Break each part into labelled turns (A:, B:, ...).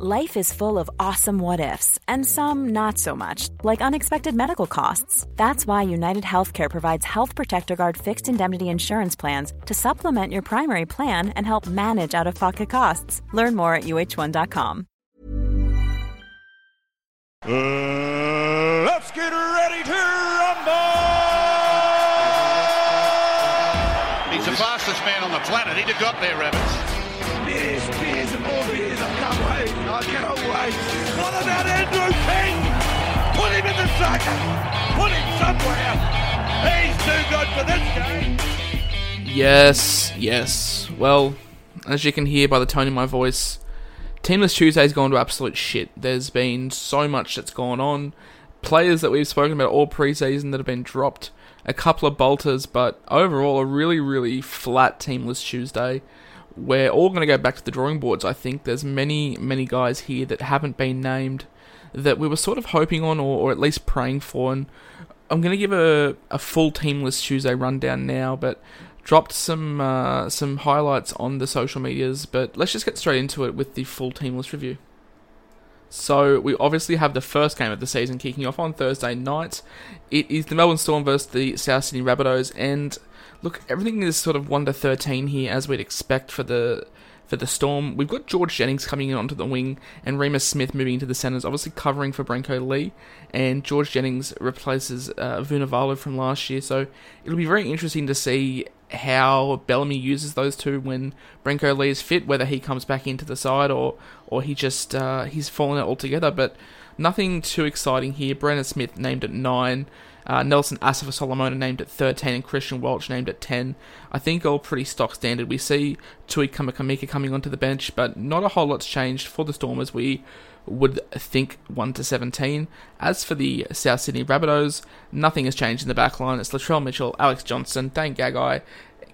A: Life is full of awesome what ifs, and some not so much, like unexpected medical costs. That's why United Healthcare provides Health Protector Guard fixed indemnity insurance plans to supplement your primary plan and help manage out of pocket costs. Learn more at uh1.com.
B: Uh, let's get ready to rumble!
C: He's the fastest man on the planet. He'd have got there, Rabbits.
B: Wait. What about Andrew King? Put him in the. Put him somewhere. He's too good for this game.
D: Yes, yes. Well, as you can hear by the tone in my voice, Team List Tuesday's gone to absolute shit. There's been so much that's gone on. Players that we've spoken about all preseason that have been dropped. A couple of bolters, but overall a really, really flat Teamless Tuesday. We're all going to go back to the drawing boards. I think there's many, many guys here that haven't been named that we were sort of hoping on or, or at least praying for. And I'm going to give a, a full Team List Tuesday rundown now, but dropped some uh, some highlights on the social medias. But let's just get straight into it with the full Team List review. So we obviously have the first game of the season kicking off on Thursday night. It is the Melbourne Storm versus the South Sydney Rabbitohs, and look, everything is sort of one to thirteen here, as we'd expect for the for the Storm. We've got George Jennings coming in onto the wing, and Reimis Smith moving into the centres, obviously covering for Brenko Lee, and George Jennings replaces uh, Vunivalu from last year. So it'll be very interesting to see how Bellamy uses those two when Brenko Lee is fit, whether he comes back into the side or or he just uh, he's fallen out altogether. But nothing too exciting here. Brandon Smith named at nine. Uh, Nelson Asofa Solomona named at 13 and Christian Welch named at 10. I think all pretty stock standard. We see Tui Kamikamica coming onto the bench, but not a whole lot's changed for the Stormers. We would think 1 to 17. As for the South Sydney Rabbitohs, nothing has changed in the back line. It's Latrell Mitchell, Alex Johnston, Dane Gagai,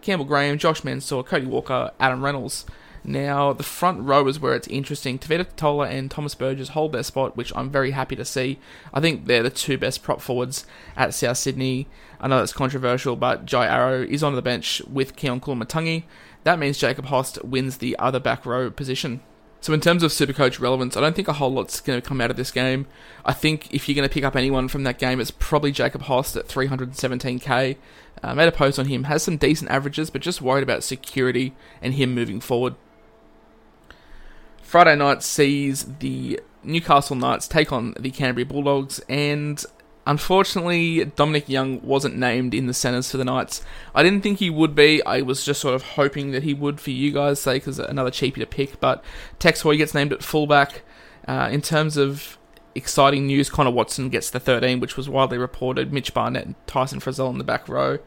D: Campbell Graham, Josh Mansour, Cody Walker, Adam Reynolds. Now, the front row is where it's interesting. Tevita Tola and Thomas Burgess hold their spot, which I'm very happy to see. I think they're the two best prop forwards at South Sydney. I know that's controversial, but Jai Arrow is on the bench with Keaon Koloamatangi. That means Jacob Host wins the other back row position. So in terms of Supercoach relevance, I don't think a whole lot's going to come out of this game. I think if you're going to pick up anyone from that game, it's probably Jacob Host at 317k. Uh, made a post on him, has some decent averages, but just worried about security and him moving forward. Friday night sees the Newcastle Knights take on the Canterbury Bulldogs, and unfortunately, Dominic Young wasn't named in the centres for the Knights. I didn't think he would be. I was just sort of hoping that he would for you guys' sake, because another cheapie to pick. But Tex Hoy gets named at fullback. Uh, in terms of exciting news, Connor Watson gets the 13, which was widely reported. Mitch Barnett and Tyson Frizell in the back row.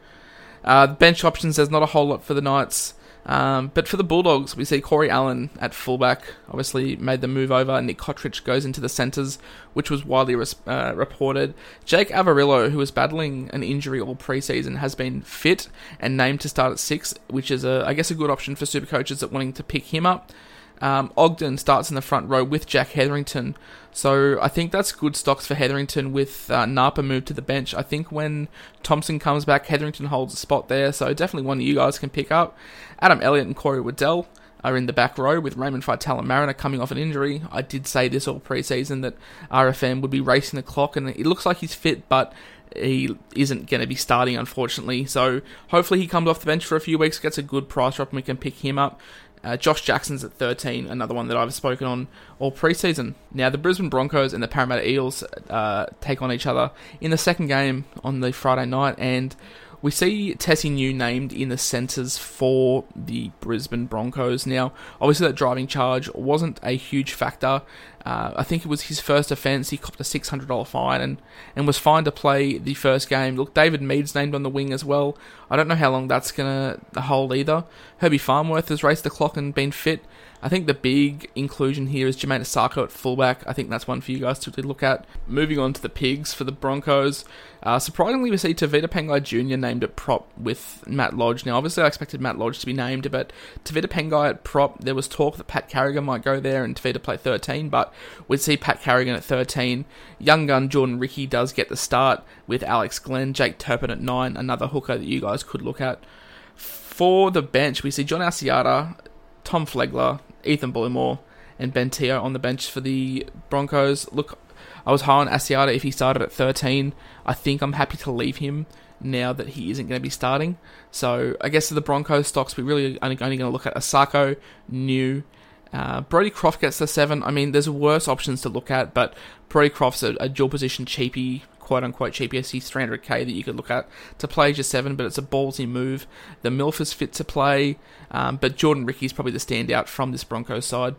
D: Uh, bench options, there's not a whole lot for the Knights. Um, but for the Bulldogs, we see Corey Allan at fullback, obviously made the move over. Nick Cotric goes into the centres, which was widely res- uh, reported. Jake Averillo, who was battling an injury all preseason, has been fit and named to start at six, which is, a, I guess, a good option for super coaches that wanting to pick him up. Um, Ogden starts in the front row with Jack Hetherington. So I think that's good stocks for Hetherington with uh, Napa moved to the bench. I think when Thompson comes back, Hetherington holds a spot there. So definitely one that you guys can pick up. Adam Elliott and Corey Waddell are in the back row with Raymond Faitala Mariner coming off an injury. I did say this all preseason that RFM would be racing the clock, and it looks like he's fit, but he isn't going to be starting, unfortunately. So hopefully he comes off the bench for a few weeks, gets a good price drop, and we can pick him up. Uh, Josh Jackson's at 13, another one that I've spoken on all preseason. Now, the Brisbane Broncos and the Parramatta Eels uh, take on each other in the second game on the Friday night, and we see Tesi Niu named in the centres for the Brisbane Broncos. Now, obviously, that driving charge wasn't a huge factor. Uh, I think it was his first offence. He copped a $600 fine and, and was fined to play the first game. Look, David Mead's named on the wing as well. I don't know how long that's to hold either. Herbie Farnworth has raced the clock and been fit. I think the big inclusion here is Jamayne Isaako at fullback. I think that's one for you guys to look at. Moving on to the Pigs for the Broncos. Uh, surprisingly, we see Tevita Pangai Jr. named at prop with Matt Lodge. Now, obviously, I expected Matt Lodge to be named, but Tevita Pangai at prop, there was talk that Pat Carrigan might go there and Tevita play 13, but we'd see Pat Carrigan at 13. Young gun Jordan Riki does get the start with Alex Glenn, Jake Turpin at 9, another hooker that you guys could look at. For the bench, we see John Asiata, Tom Flegler, Ethan Bullemor, and Ben Teo on the bench for the Broncos. Look, I was high on Asiata if he started at 13. I think I'm happy to leave him now that he isn't going to be starting. So I guess the Broncos stocks, we're really only, going to look at Isaako, Niu. Uh, Brodie Croft gets the seven. I mean, there's worse options to look at, but Brodie Croft's a, a dual position cheapie, quote unquote cheapie. He's 300k that you could look at to play just seven, but it's a ballsy move. The Milf is fit to play, um, but Jordan Riki's probably the standout from this Broncos side.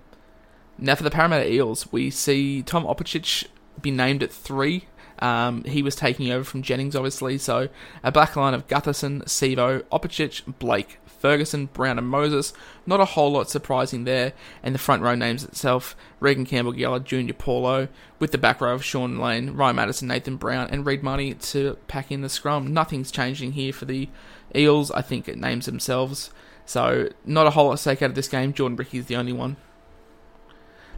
D: Now for the Parramatta Eels, we see Tom Opacic be named at three. Um, he was taking over from Jennings, obviously. So a back line of Gutherson, Sivo, Opacic, Blake, Ferguson, Brown, and Moses. Not a whole lot surprising there. And the front row names itself Reagan Campbell Gillard, Junior Paulo, with the back row of Shaun Lane, Ryan Matterson, Nathan Brown, and Reed Mahoney to pack in the scrum. Nothing's changing here for the Eels. I think it names themselves. So not a whole lot to take out of this game. Jordan Riki is the only one.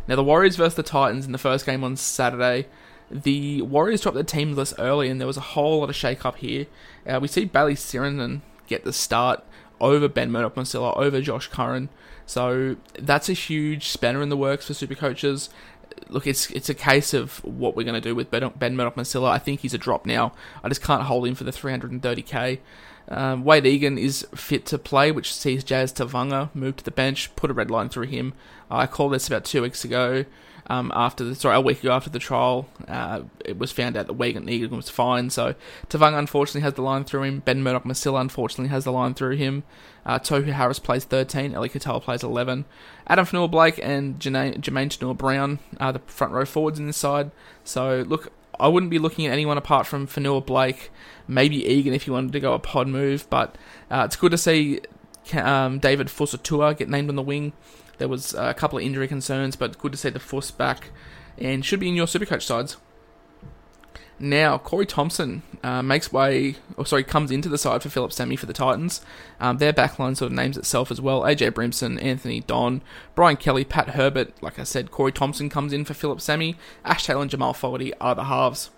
D: Now, the Warriors versus the Titans in the first game on Saturday. The Warriors dropped their team list early, and there was a whole lot of shake up here. Uh, we see Bayley Sironen get the start over Ben Murdoch Masila, over Josh Curran. So that's a huge spanner in the works for super coaches. Look, it's it's a case of what we're going to do with Ben, ben Murdoch Masila. I think he's a drop now. I just can't hold him for the 330k. Um, Wade Egan is fit to play, which sees Jazz Tevaga move to the bench, put a red line through him. I called this about two weeks ago. Um, after the sorry, a week ago after the trial, uh, it was found out that Wade Egan was fine. So Tevaga unfortunately has the line through him. Ben Murdoch Masila unfortunately has the line through him. Uh, Tohu Harris plays 13. Eli Katoa plays 11. Addin Fonua Blake and Jermaine Tanua Brown are the front row forwards in this side. So look, I wouldn't be looking at anyone apart from Fonua Blake, maybe Egan if you wanted to go a pod move, but uh, it's good to see um, David Fusitu'a get named on the wing. There was a couple of injury concerns, but good to see the force back and should be in your Supercoach sides. Now, Corey Thompson uh, makes way, or sorry, comes into the side for Philip Sami for the Titans. Um, their backline sort of names itself as well. AJ Brimson, Anthony Don, Brian Kelly, Pat Herbert. Like I said, Corey Thompson comes in for Philip Sami. Ash Taylor and Jamal Fogarty are the halves.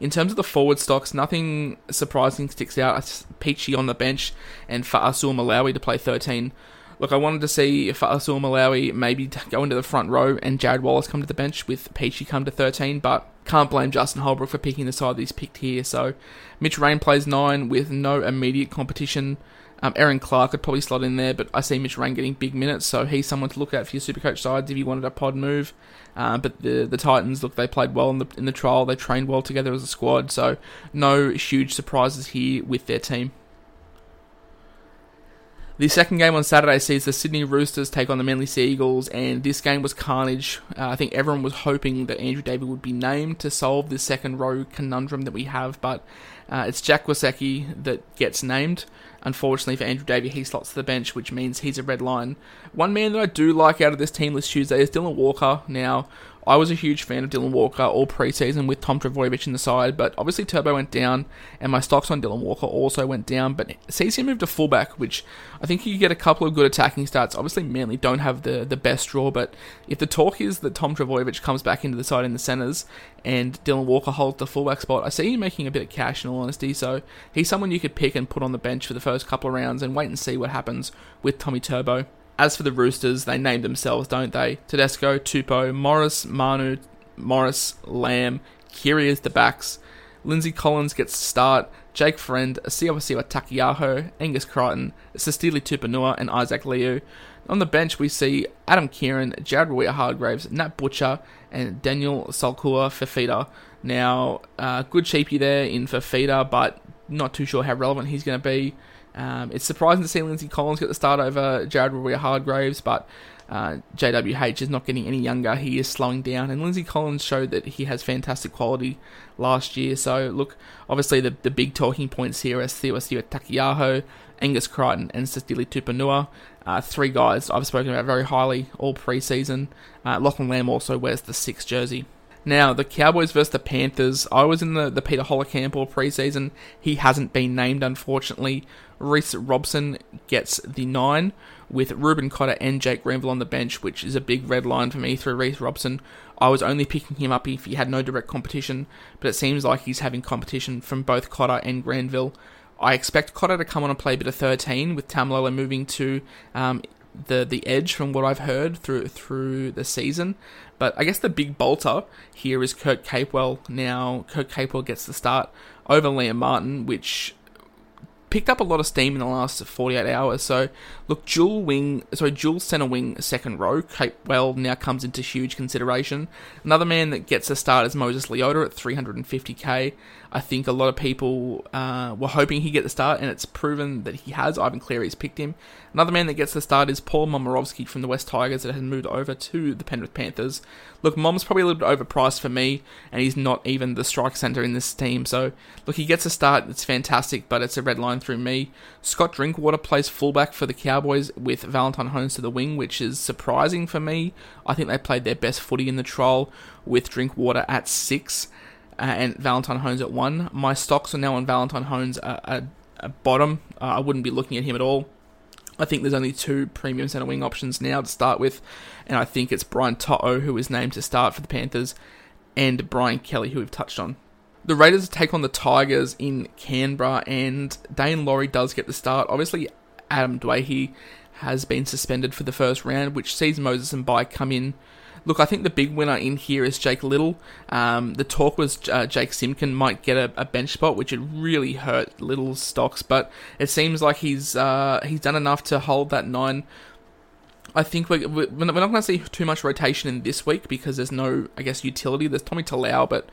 D: In terms of the forward stocks, nothing surprising sticks out. Peachy on the bench and Fa'asuamaleaui to play 13. Look, I wanted to see if Fa'asuamaleaui maybe go into the front row and Jarrod Wallace come to the bench with Peachy come to 13, but can't blame Justin Holbrook for picking the side that he's picked here. So Mitch Rein plays 9 with no immediate competition. Um, Erin Clark could probably slot in there, but I see Mitch Rein getting big minutes, so he's someone to look at for your Supercoach sides if you wanted a pod move. Uh, but the the Titans, look, they played well in the in the trial. They trained well together as a squad, so no huge surprises here with their team. The second game on Saturday sees the Sydney Roosters take on the Manly Sea Eagles, and this game was carnage. Uh, I think everyone was hoping that Andrew Davey would be named to solve this second row conundrum that we have, but uh, it's Jack Gosiewski that gets named. Unfortunately for Andrew Davey, he slots to the bench, which means he's a red line. One man that I do like out of this team list Tuesday is Dylan Walker. Now, I was a huge fan of Dylan Walker all preseason with Tom Trbojevic in the side, but obviously Turbo went down, and my stocks on Dylan Walker also went down. But sees him move to fullback, which I think you get a couple of good attacking stats. Obviously, Manly don't have the, the best draw, but if the talk is that Tom Trbojevic comes back into the side in the centres and Dylan Walker holds the fullback spot, I see him making a bit of cash in all honesty. So he's someone you could pick and put on the bench for the first couple of rounds and wait and see what happens with Tommy Turbo. As for the Roosters, they name themselves, don't they? Tedesco, Tupou, Morris, Manu, Morris, Lamb, Keary is the backs. Lindsay Collins gets the start. Jake Friend, Asiawasiwa Taukeiaho, Angus Crichton, Sitili Tupouniua, and Isaac Liu. On the bench, we see Adam Keighran, Jared Waerea-Hargreaves, Nat Butcher, and Daniel Suluka Fifita. Now, uh, good cheapie there in Fifita, but not too sure how relevant he's going to be. Um, it's surprising to see Lindsay Collins get the start over Jared Waerea-Hargreaves, but uh, JWH is not getting any younger. He is slowing down, and Lindsay Collins showed that he has fantastic quality last year. So, look, obviously the, the big talking points here are Siwa Taukeiaho, Angus Crichton, and Sitili Tupouniua. Uh, three guys I've spoken about very highly all preseason. Uh, Lachlan Lamb also wears the sixth jersey. Now, the Cowboys versus the Panthers. I was in the, the Peter Holocamp all preseason. He hasn't been named, unfortunately. Reece Robson gets the nine with Reuben Cotter and Jake Granville on the bench, which is a big red line for me through Reece Robson. I was only picking him up if he had no direct competition, but it seems like he's having competition from both Cotter and Granville. I expect Cotter to come on and play a bit of 13 with Taumalolo moving to um, the the edge from what I've heard through through the season. But I guess the big bolter here is Kurt Capewell. Now Kurt Capewell gets the start over Liam Martin, which picked up a lot of steam in the last 48 hours. So, look, dual wing, sorry, dual center wing second row, Cape Well now comes into huge consideration. Another man that gets a start is Moses Leota at 350k. I think a lot of people uh, were hoping he'd get the start, and it's proven that he has. Ivan Cleary's picked him. Another man that gets the start is Paul Momirovski from the West Tigers that has moved over to the Penrith Panthers. Look, Mom's probably a little bit overpriced for me, and he's not even the strike centre in this team. So, look, he gets a start. It's fantastic, but it's a red line through me. Scott Drinkwater plays fullback for the Cowboys with Valentine Holmes to the wing, which is surprising for me. I think they played their best footy in the trial with Drinkwater at six uh, and Valentine Holmes at one. My stocks are now on Valentine Holmes at, bottom. Uh, I wouldn't be looking at him at all. I think there's only two premium centre wing options now to start with, and I think it's Brian To'o who is named to start for the Panthers, and Brian Kelly who we've touched on. The Raiders take on the Tigers in Canberra, and Daine Laurie does get the start. Obviously, Adam Doueihi has been suspended for the first round, which sees Moses Mbye come in Look, I think the big winner in here is Jake Liddle. Um, the talk was uh, Jake Simkin might get a, a, bench spot, which would really hurt Liddle's stocks, but it seems like he's uh, he's done enough to hold that nine. I think we're, we're not going to see too much rotation in this week because there's no, I guess, utility. There's Tommy Talau, but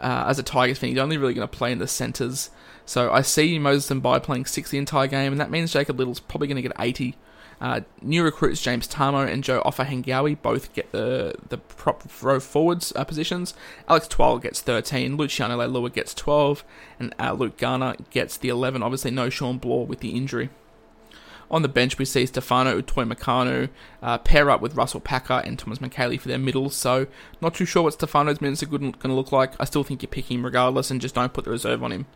D: uh, as a Tigers fan, he's only really going to play in the centres. So I see Moses Mbye playing six the entire game, and that means Jacob Liddle's probably going to get 80 uh, new recruits James Tamou and Joe Ofahengaue both get the the prop row forwards uh, positions. Alex Twal gets 13, Luciano Leilua gets 12, and uh, Luke Garner gets the 11. Obviously, no Shawn Blore with the injury. On the bench, we see Stefano Utoikamanu uh, pair up with Russell Packer and Thomas Mikaele for their middles. So, not too sure what Stefano's minutes are going to look like. I still think you pick him regardless and just don't put the reserve on him.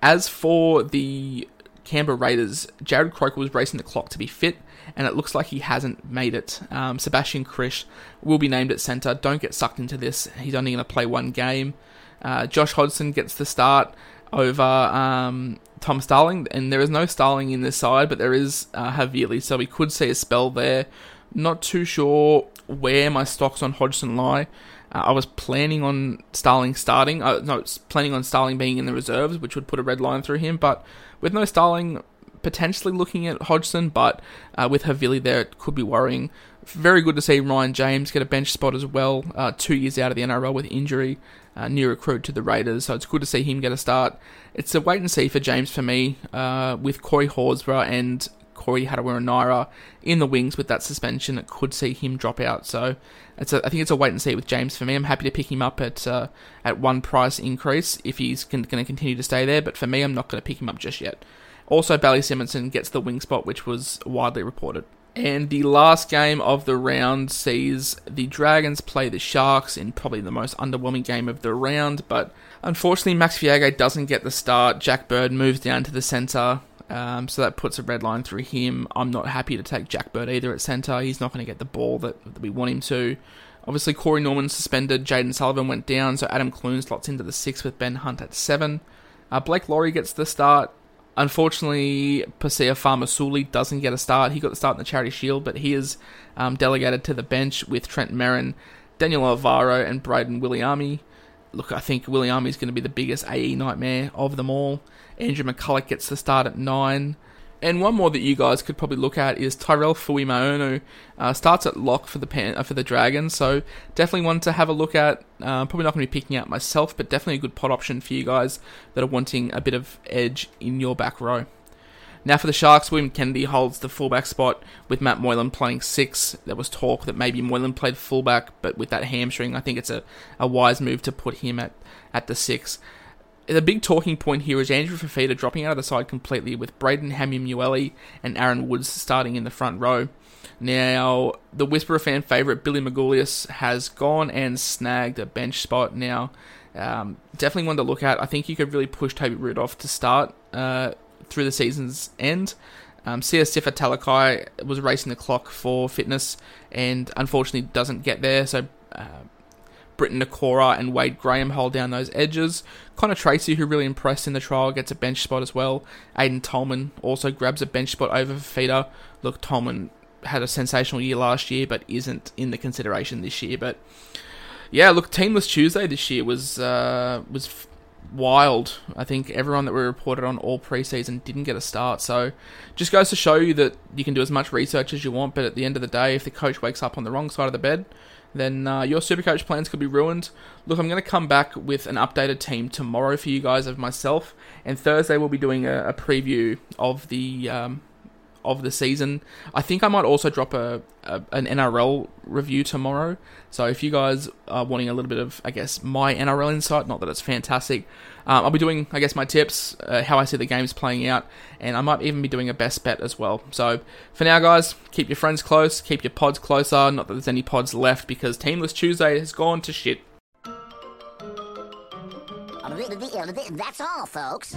D: As for the Canberra Raiders, Jarrod Croker was racing the clock to be fit, and it looks like he hasn't made it. Um, Sebastian Kris will be named at centre. Don't get sucked into this. He's only going to play one game. Uh, Josh Hodgson gets the start over um, Tom Starling, and there is no Starling in this side, but there is uh, Havili, so we could see a spell there. Not too sure where my stocks on Hodgson lie. Uh, I was planning on Starling starting. Uh, no, planning on Starling being in the reserves, which would put a red line through him. But with no Starling, potentially looking at Hodgson, but uh, with Havili there, it could be worrying. Very good to see Ryan James get a bench spot as well. Uh, two years out of the NRL with injury, uh, new recruit to the Raiders, so it's good to see him get a start. It's a wait and see for James for me, uh, with Corey Horsburgh and Corey Harawira-Naera in the wings with that suspension. It could see him drop out. So it's a, I think it's a wait and see with James for me. I'm happy to pick him up at uh, at one price increase if he's going to continue to stay there. But for me, I'm not going to pick him up just yet. Also, Bailey Simonsson gets the wing spot, which was widely reported. And the last game of the round sees the Dragons play the Sharks in probably the most underwhelming game of the round. But unfortunately, Max Feagai doesn't get the start. Jack Bird moves down to the centre. Um, so that puts a red line through him. I'm not happy to take Jack Bird either at centre. He's not going to get the ball that, that, we want him to. Obviously, Corey Norman suspended. Jayden Sullivan went down, so Adam Clune slots into the six with Ben Hunt at seven. Uh, Blake Lawrie gets the start. Unfortunately, Poasa Faamausili doesn't get a start. He got the start in the Charity Shield, but he is um, delegated to the bench with Trent Merrin, Daniel Alvaro, and Brayden Wiliame. Look, I think Wiliame is going to be the biggest AE nightmare of them all. Andrew McCullough gets the start at 9. And one more that you guys could probably look at is Tyrell Fuimaono. Uh, starts at lock for the pan, uh, for the Dragons, so definitely one to have a look at. Uh, probably not going to be picking out myself, but definitely a good pot option for you guys that are wanting a bit of edge in your back row. Now for the Sharks, William Kennedy holds the fullback spot with Matt Moylan playing six. There was talk that maybe Moylan played fullback, but with that hamstring, I think it's a, a wise move to put him at, at the six the big talking point here is Andrew Fifita dropping out of the side completely with Brayden Hamlin and Aaron Woods starting in the front row. Now, the Whisperer fan favourite Billy Magoulias has gone and snagged a bench spot. Now, um, definitely one to look at. I think you could really push Toby Rudolf to start uh, through the season's end. Um, Sifa Talakai was racing the clock for fitness and unfortunately doesn't get there, so uh, Briton Nikora and Wade Graham hold down those edges. Connor Tracey, who really impressed in the trial, gets a bench spot as well. Aiden Tolman also grabs a bench spot over Feeder. Look, Tolman had a sensational year last year, but isn't in the consideration this year. But yeah, look, Team List Tuesday this year was uh, was f- wild. I think everyone that we reported on all preseason didn't get a start. So just goes to show you that you can do as much research as you want, but at the end of the day, if the coach wakes up on the wrong side of the bed, then uh, your Supercoach plans could be ruined. Look, I'm going to come back with an updated team tomorrow for you guys of myself, and Thursday we'll be doing a, a preview of the um, of the season. I think I might also drop a, a, an NRL review tomorrow. So if you guys are wanting a little bit of, I guess, my NRL insight, not that it's fantastic, um, I'll be doing, I guess, my tips, uh, how I see the games playing out, and I might even be doing a best bet as well. So for now, guys, keep your friends close, keep your pods closer. Not that there's any pods left because Team List Tuesday has gone to shit.
E: That's all, folks.